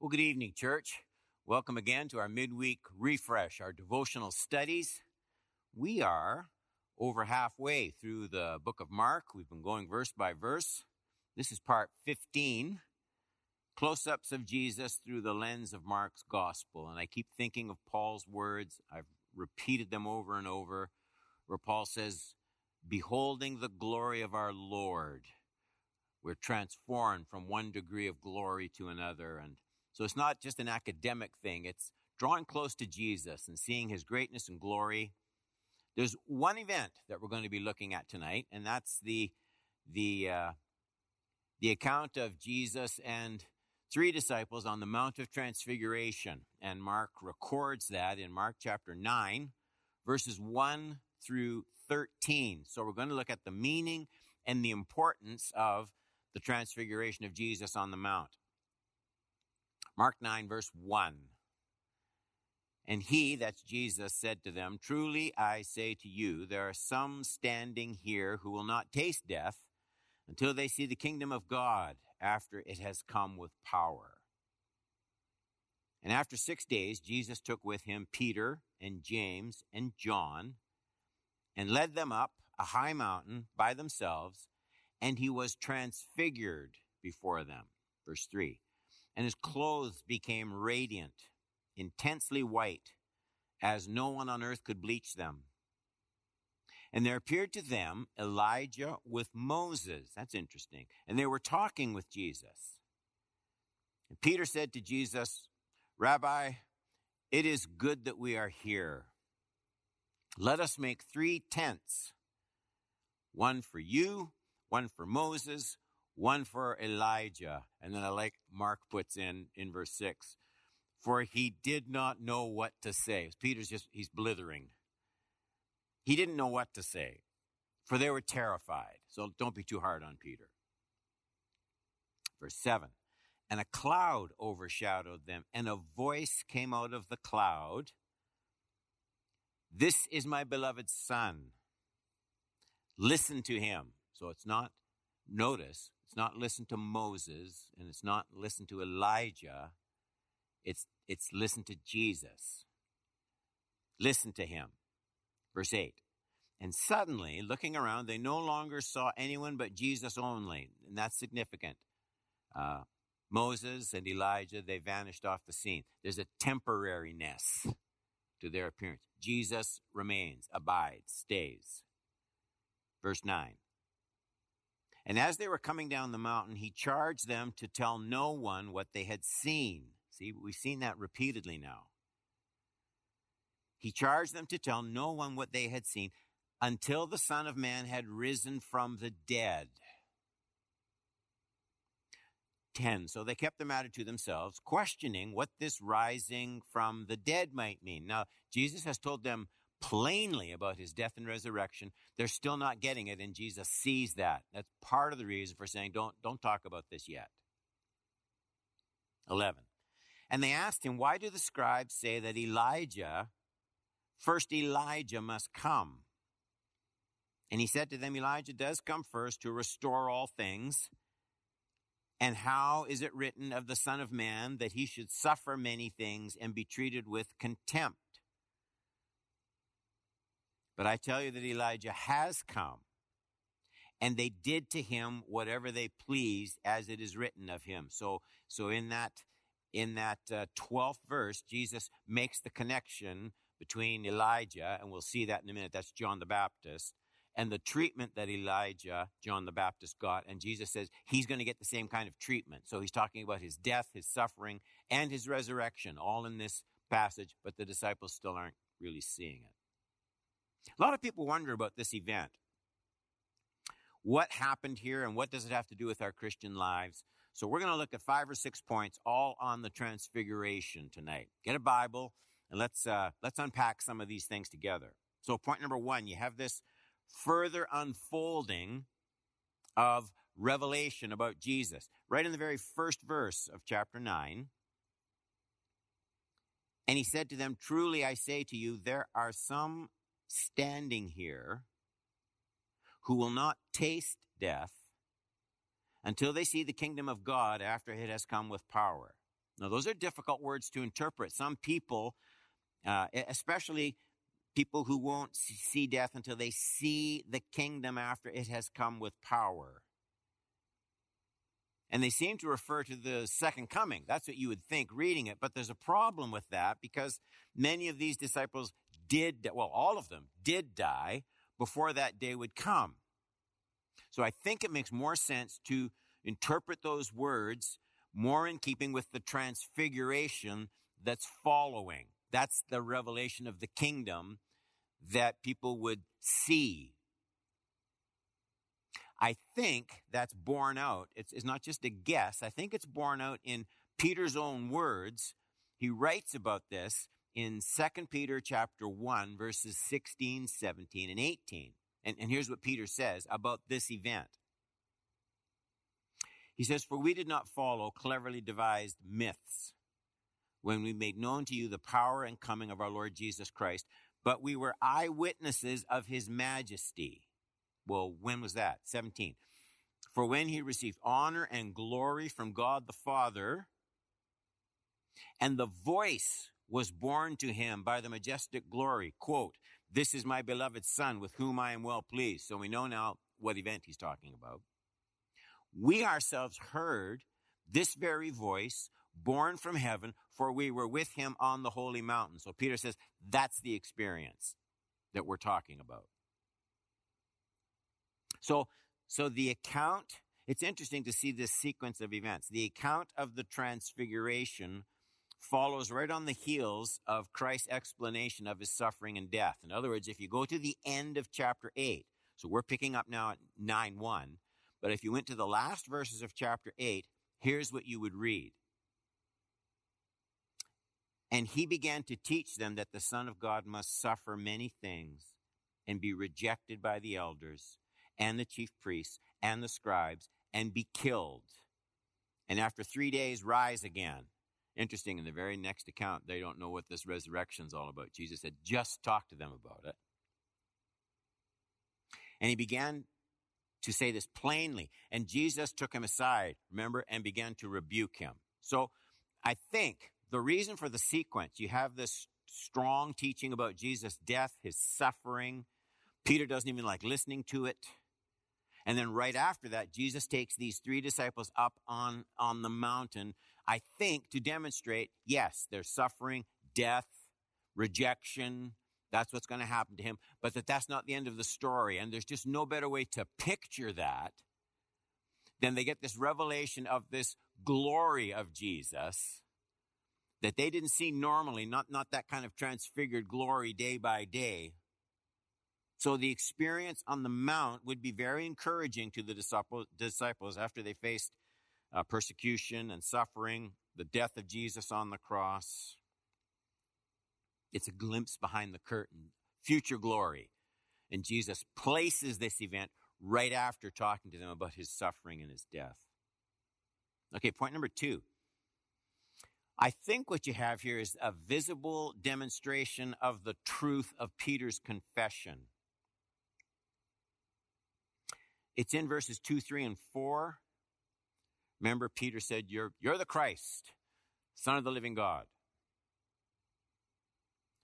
Well, good evening, church. Welcome again to our midweek refresh, our devotional studies. We are over halfway through the book of Mark. We've been going verse by verse. This is part 15 close ups of Jesus through the lens of Mark's gospel. And I keep thinking of Paul's words. I've repeated them over and over, where Paul says, Beholding the glory of our Lord, we're transformed from one degree of glory to another. And so it's not just an academic thing, it's drawing close to Jesus and seeing his greatness and glory. There's one event that we're going to be looking at tonight, and that's the the uh, the account of Jesus and three disciples on the Mount of Transfiguration. And Mark records that in Mark chapter 9, verses 1 through 13. So we're going to look at the meaning and the importance of the transfiguration of Jesus on the Mount. Mark 9, verse 1. And he, that's Jesus, said to them, Truly I say to you, there are some standing here who will not taste death until they see the kingdom of God after it has come with power. And after six days, Jesus took with him Peter and James and John and led them up a high mountain by themselves, and he was transfigured before them. Verse 3 And his clothes became radiant, intensely white, as no one on earth could bleach them. And there appeared to them Elijah with Moses. That's interesting. And they were talking with Jesus. And Peter said to Jesus, Rabbi, it is good that we are here. Let us make three tents one for you, one for Moses, one for Elijah. And then I like Mark puts in in verse 6 for he did not know what to say. Peter's just, he's blithering. He didn't know what to say, for they were terrified. So don't be too hard on Peter. Verse 7 And a cloud overshadowed them, and a voice came out of the cloud This is my beloved Son. Listen to him. So it's not, notice, it's not listen to Moses, and it's not listen to Elijah. It's, it's listen to Jesus. Listen to him. Verse 8. And suddenly, looking around, they no longer saw anyone but Jesus only. And that's significant. Uh, Moses and Elijah, they vanished off the scene. There's a temporariness to their appearance. Jesus remains, abides, stays. Verse 9. And as they were coming down the mountain, he charged them to tell no one what they had seen. See, we've seen that repeatedly now. He charged them to tell no one what they had seen until the Son of Man had risen from the dead. 10. So they kept the matter to themselves, questioning what this rising from the dead might mean. Now, Jesus has told them plainly about his death and resurrection. They're still not getting it, and Jesus sees that. That's part of the reason for saying, don't, don't talk about this yet. 11. And they asked him, Why do the scribes say that Elijah First, Elijah must come. And he said to them, Elijah does come first to restore all things. And how is it written of the Son of Man that he should suffer many things and be treated with contempt? But I tell you that Elijah has come, and they did to him whatever they pleased, as it is written of him. So, so in that in that uh, 12th verse, Jesus makes the connection between Elijah, and we'll see that in a minute, that's John the Baptist, and the treatment that Elijah, John the Baptist, got. And Jesus says he's going to get the same kind of treatment. So he's talking about his death, his suffering, and his resurrection, all in this passage, but the disciples still aren't really seeing it. A lot of people wonder about this event. What happened here, and what does it have to do with our Christian lives? So we're going to look at five or six points, all on the transfiguration tonight. Get a Bible and let's, uh, let's unpack some of these things together. So, point number one, you have this further unfolding of revelation about Jesus. Right in the very first verse of chapter 9. And he said to them, Truly I say to you, there are some standing here who will not taste death until they see the kingdom of God after it has come with power. Now, those are difficult words to interpret. Some people, uh, especially people who won't see death until they see the kingdom after it has come with power. And they seem to refer to the second coming. That's what you would think reading it. But there's a problem with that because many of these disciples did, well, all of them did die before that day would come. So I think it makes more sense to interpret those words more in keeping with the transfiguration that's following. That's the revelation of the kingdom that people would see. I think that's borne out. It's, it's not just a guess. I think it's borne out in Peter's own words. He writes about this in 2 Peter chapter 1, verses 16, 17, and 18. And, and here's what Peter says about this event. He says, For we did not follow cleverly devised myths when we made known to you the power and coming of our Lord Jesus Christ, but we were eyewitnesses of his majesty. Well, when was that? 17. For when he received honor and glory from God the Father, and the voice was born to him by the majestic glory, quote, This is my beloved Son with whom I am well pleased. So we know now what event he's talking about. We ourselves heard this very voice born from heaven, for we were with him on the holy mountain. So Peter says that's the experience that we're talking about. So, so the account, it's interesting to see this sequence of events. The account of the transfiguration follows right on the heels of Christ's explanation of his suffering and death. In other words, if you go to the end of chapter 8, so we're picking up now at 9 1, but if you went to the last verses of chapter 8, here's what you would read. And he began to teach them that the Son of God must suffer many things and be rejected by the elders and the chief priests and the scribes and be killed. And after three days, rise again. Interesting, in the very next account, they don't know what this resurrection is all about. Jesus had just talked to them about it. And he began to say this plainly. And Jesus took him aside, remember, and began to rebuke him. So I think the reason for the sequence, you have this strong teaching about Jesus' death, his suffering. Peter doesn't even like listening to it. And then right after that, Jesus takes these three disciples up on, on the mountain, I think to demonstrate, yes, there's suffering, death, rejection, that's what's going to happen to him, but that that's not the end of the story. And there's just no better way to picture that than they get this revelation of this glory of Jesus that they didn't see normally, not, not that kind of transfigured glory day by day. So the experience on the mount would be very encouraging to the disciples after they faced uh, persecution and suffering, the death of Jesus on the cross. It's a glimpse behind the curtain, future glory. And Jesus places this event right after talking to them about his suffering and his death. Okay, point number two. I think what you have here is a visible demonstration of the truth of Peter's confession. It's in verses 2, 3, and 4. Remember, Peter said, You're, you're the Christ, Son of the living God.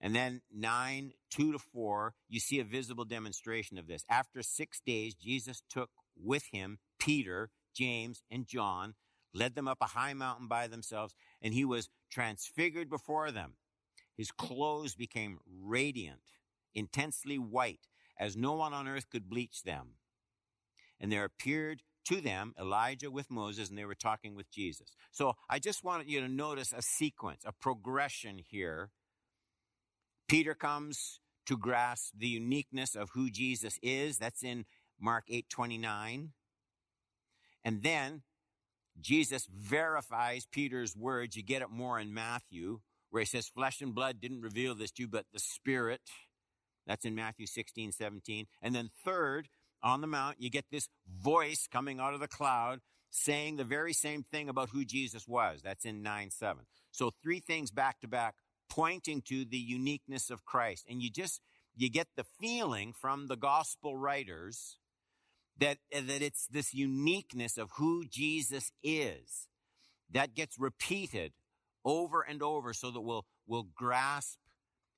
And then 9, 2 to 4, you see a visible demonstration of this. After six days, Jesus took with him Peter, James, and John, led them up a high mountain by themselves, and he was transfigured before them. His clothes became radiant, intensely white, as no one on earth could bleach them. And there appeared to them Elijah with Moses, and they were talking with Jesus. So I just wanted you to notice a sequence, a progression here Peter comes to grasp the uniqueness of who Jesus is. That's in Mark 8 29. And then Jesus verifies Peter's words. You get it more in Matthew, where he says, Flesh and blood didn't reveal this to you, but the Spirit. That's in Matthew 16, 17. And then third, on the mount, you get this voice coming out of the cloud saying the very same thing about who Jesus was. That's in 9, 7. So three things back to back pointing to the uniqueness of Christ. And you just, you get the feeling from the gospel writers that, that it's this uniqueness of who Jesus is that gets repeated over and over so that we'll, we'll grasp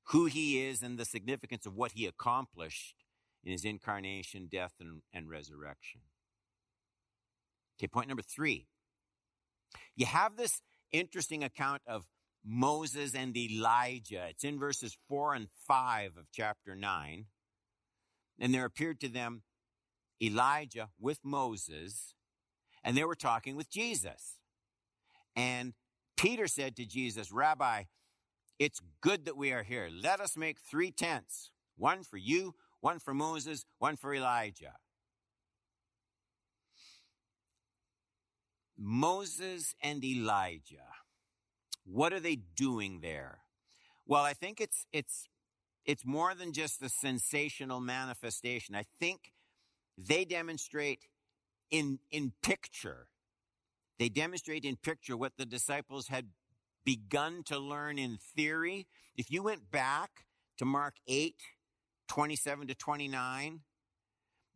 who he is and the significance of what he accomplished in his incarnation, death, and, and resurrection. Okay, point number three. You have this interesting account of Moses and Elijah. It's in verses four and five of chapter nine. And there appeared to them Elijah with Moses, and they were talking with Jesus. And Peter said to Jesus, Rabbi, it's good that we are here. Let us make three tents one for you, one for Moses, one for Elijah. Moses and Elijah. What are they doing there? Well, I think it's it's it's more than just a sensational manifestation. I think they demonstrate in in picture. They demonstrate in picture what the disciples had begun to learn in theory. If you went back to Mark 8, 27 to 29,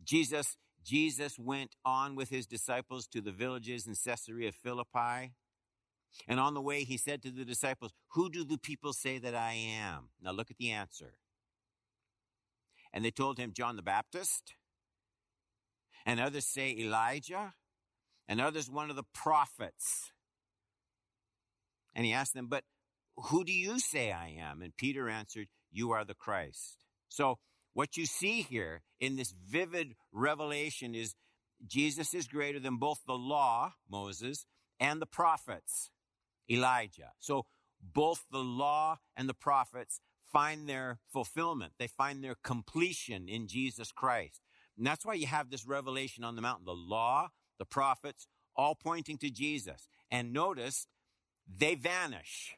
Jesus Jesus went on with his disciples to the villages in Caesarea Philippi. And on the way, he said to the disciples, Who do the people say that I am? Now look at the answer. And they told him, John the Baptist. And others say Elijah. And others, one of the prophets. And he asked them, But who do you say I am? And Peter answered, You are the Christ. So what you see here in this vivid revelation is Jesus is greater than both the law, Moses, and the prophets, Elijah. So both the law and the prophets find their fulfillment. They find their completion in Jesus Christ. And that's why you have this revelation on the mountain. The law, the prophets, all pointing to Jesus. And notice, they vanish.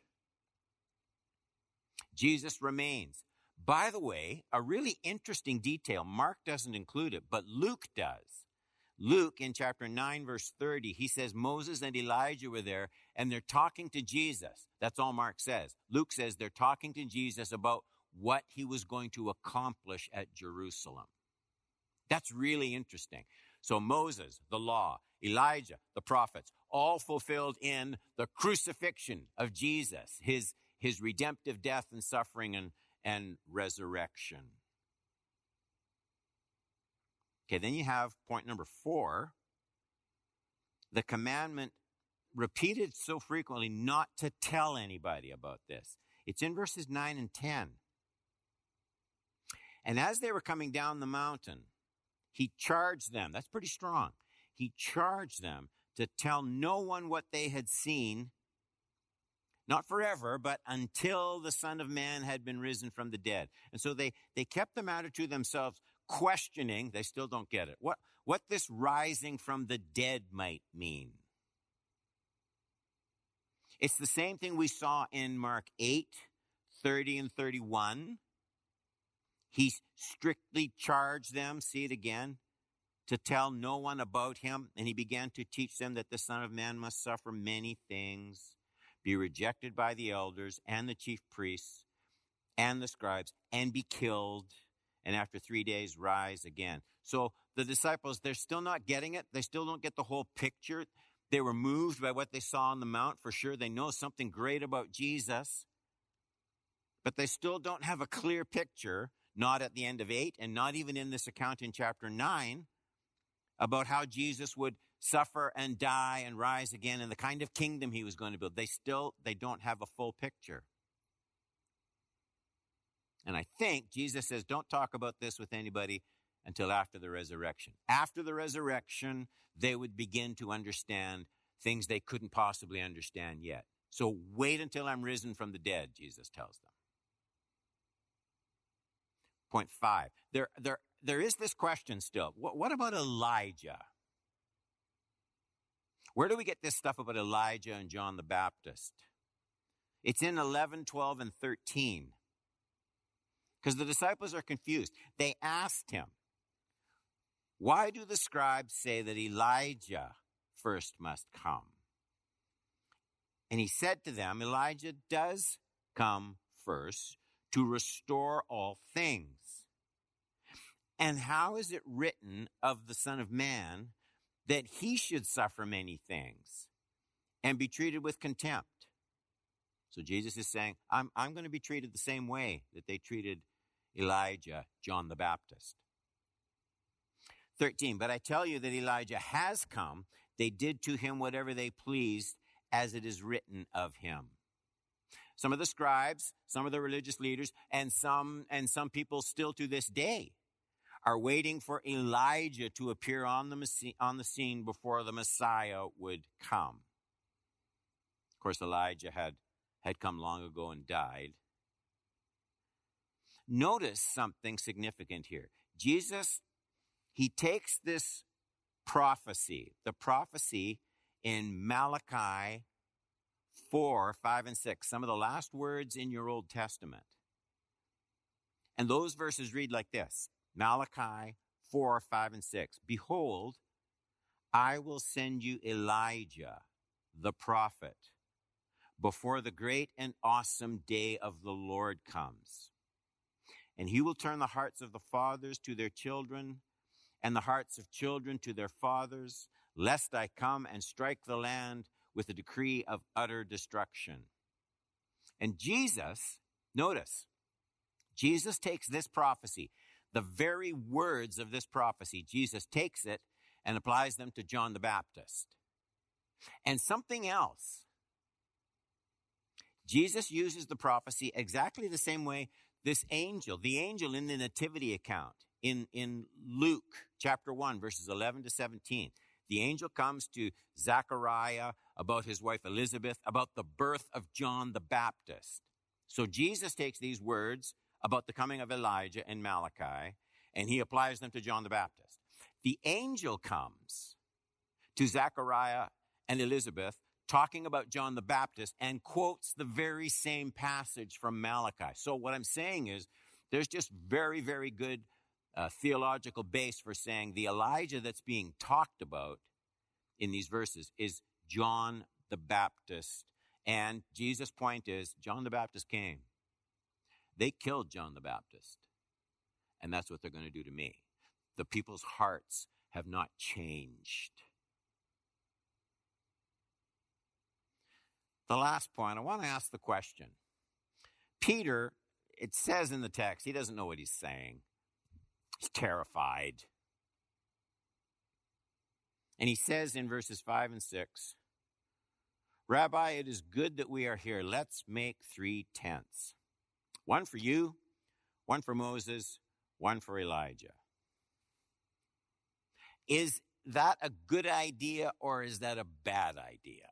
Jesus remains. By the way, a really interesting detail, Mark doesn't include it, but Luke does. Luke in chapter 9, verse 30, he says Moses and Elijah were there and they're talking to Jesus. That's all Mark says. Luke says they're talking to Jesus about what he was going to accomplish at Jerusalem. That's really interesting. So Moses, the law, Elijah, the prophets, all fulfilled in the crucifixion of Jesus, his, his redemptive death and suffering and, and resurrection. Okay, then you have point number four the commandment repeated so frequently not to tell anybody about this. It's in verses 9 and 10. And as they were coming down the mountain, he charged them. That's pretty strong. He charged them to tell no one what they had seen not forever, but until the Son of Man had been risen from the dead. And so they, they kept the matter to themselves, questioning, they still don't get it, what, what this rising from the dead might mean. It's the same thing we saw in Mark 8, 30 and 31. He strictly charged them, see it again, to tell no one about him. And he began to teach them that the Son of Man must suffer many things be rejected by the elders and the chief priests and the scribes and be killed and after three days rise again. So the disciples, they're still not getting it. They still don't get the whole picture. They were moved by what they saw on the mount for sure. They know something great about Jesus, but they still don't have a clear picture, not at the end of eight and not even in this account in chapter nine about how Jesus would suffer and die and rise again and the kind of kingdom he was going to build. They still, they don't have a full picture. And I think Jesus says, don't talk about this with anybody until after the resurrection. After the resurrection, they would begin to understand things they couldn't possibly understand yet. So wait until I'm risen from the dead, Jesus tells them. Point five. There, there, there is this question still. What, what about Elijah? Where do we get this stuff about Elijah and John the Baptist? It's in 11, 12, and 13. Because the disciples are confused. They asked him, Why do the scribes say that Elijah first must come? And he said to them, Elijah does come first to restore all things. And how is it written of the Son of Man that he should suffer many things and be treated with contempt. So Jesus is saying, I'm, I'm going to be treated the same way that they treated Elijah, John the Baptist. 13, but I tell you that Elijah has come. They did to him whatever they pleased, as it is written of him. Some of the scribes, some of the religious leaders, and some, and some people still to this day are waiting for Elijah to appear on the, on the scene before the Messiah would come. Of course, Elijah had, had come long ago and died. Notice something significant here. Jesus, he takes this prophecy, the prophecy in Malachi 4, 5, and 6, some of the last words in your Old Testament. And those verses read like this Malachi 4, 5, and 6. Behold, I will send you Elijah, the prophet, before the great and awesome day of the Lord comes. And he will turn the hearts of the fathers to their children, and the hearts of children to their fathers, lest I come and strike the land with a decree of utter destruction. And Jesus, notice, Jesus takes this prophecy the very words of this prophecy, Jesus takes it and applies them to John the Baptist. And something else. Jesus uses the prophecy exactly the same way this angel, the angel in the nativity account in, in Luke chapter 1, verses 11 to 17. The angel comes to Zechariah about his wife Elizabeth, about the birth of John the Baptist. So Jesus takes these words about the coming of Elijah and Malachi, and he applies them to John the Baptist. The angel comes to Zechariah and Elizabeth talking about John the Baptist and quotes the very same passage from Malachi. So what I'm saying is there's just very, very good uh, theological base for saying the Elijah that's being talked about in these verses is John the Baptist. And Jesus' point is John the Baptist came. They killed John the Baptist. And that's what they're going to do to me. The people's hearts have not changed. The last point, I want to ask the question. Peter, it says in the text, he doesn't know what he's saying. He's terrified. And he says in verses 5 and 6 Rabbi, it is good that we are here. Let's make three tents one for you, one for Moses, one for Elijah. Is that a good idea or is that a bad idea?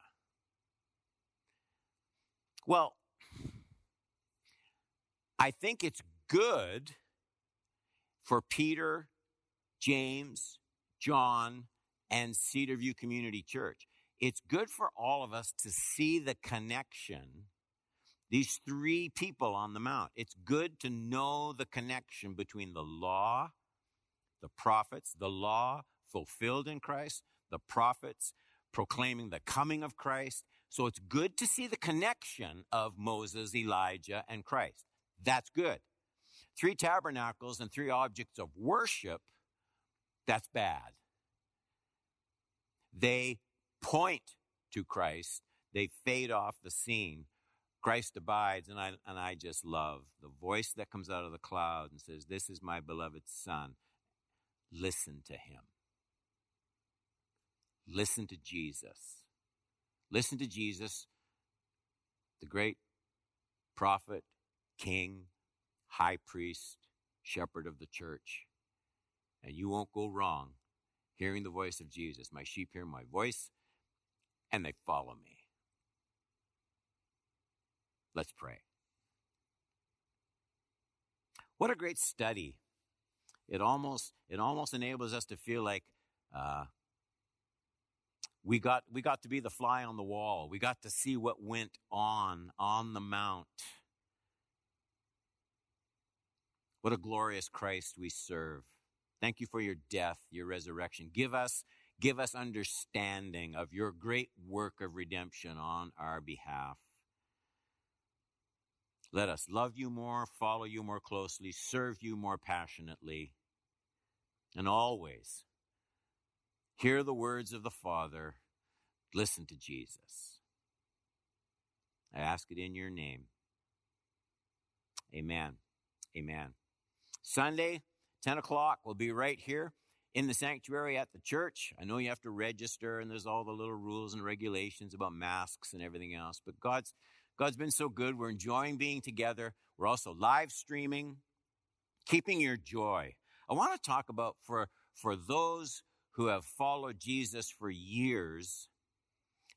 Well, I think it's good for Peter, James, John, and Cedarview Community Church. It's good for all of us to see the connection these three people on the mount. It's good to know the connection between the law, the prophets, the law fulfilled in Christ, the prophets proclaiming the coming of Christ. So it's good to see the connection of Moses, Elijah, and Christ. That's good. Three tabernacles and three objects of worship, that's bad. They point to Christ, they fade off the scene Christ abides, and I, and I just love the voice that comes out of the cloud and says, This is my beloved Son. Listen to him. Listen to Jesus. Listen to Jesus, the great prophet, king, high priest, shepherd of the church. And you won't go wrong hearing the voice of Jesus. My sheep hear my voice, and they follow me. Let's pray. What a great study. It almost, it almost enables us to feel like uh, we, got, we got to be the fly on the wall. We got to see what went on on the mount. What a glorious Christ we serve. Thank you for your death, your resurrection. Give us, give us understanding of your great work of redemption on our behalf. Let us love you more, follow you more closely, serve you more passionately, and always hear the words of the Father, listen to Jesus. I ask it in your name. Amen. Amen. Sunday, 10 o'clock, we'll be right here in the sanctuary at the church. I know you have to register and there's all the little rules and regulations about masks and everything else, but God's God's been so good. We're enjoying being together. We're also live streaming, keeping your joy. I want to talk about for for those who have followed Jesus for years,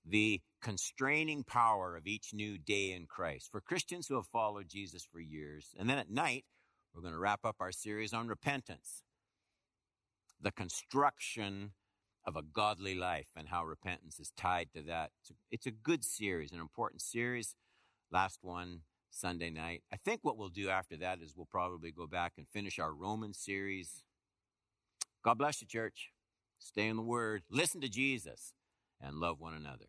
the constraining power of each new day in Christ. For Christians who have followed Jesus for years. And then at night, we're going to wrap up our series on repentance the construction of a godly life and how repentance is tied to that. It's a, it's a good series, an important series. Last one, Sunday night. I think what we'll do after that is we'll probably go back and finish our Roman series. God bless you, church. Stay in the Word, listen to Jesus, and love one another.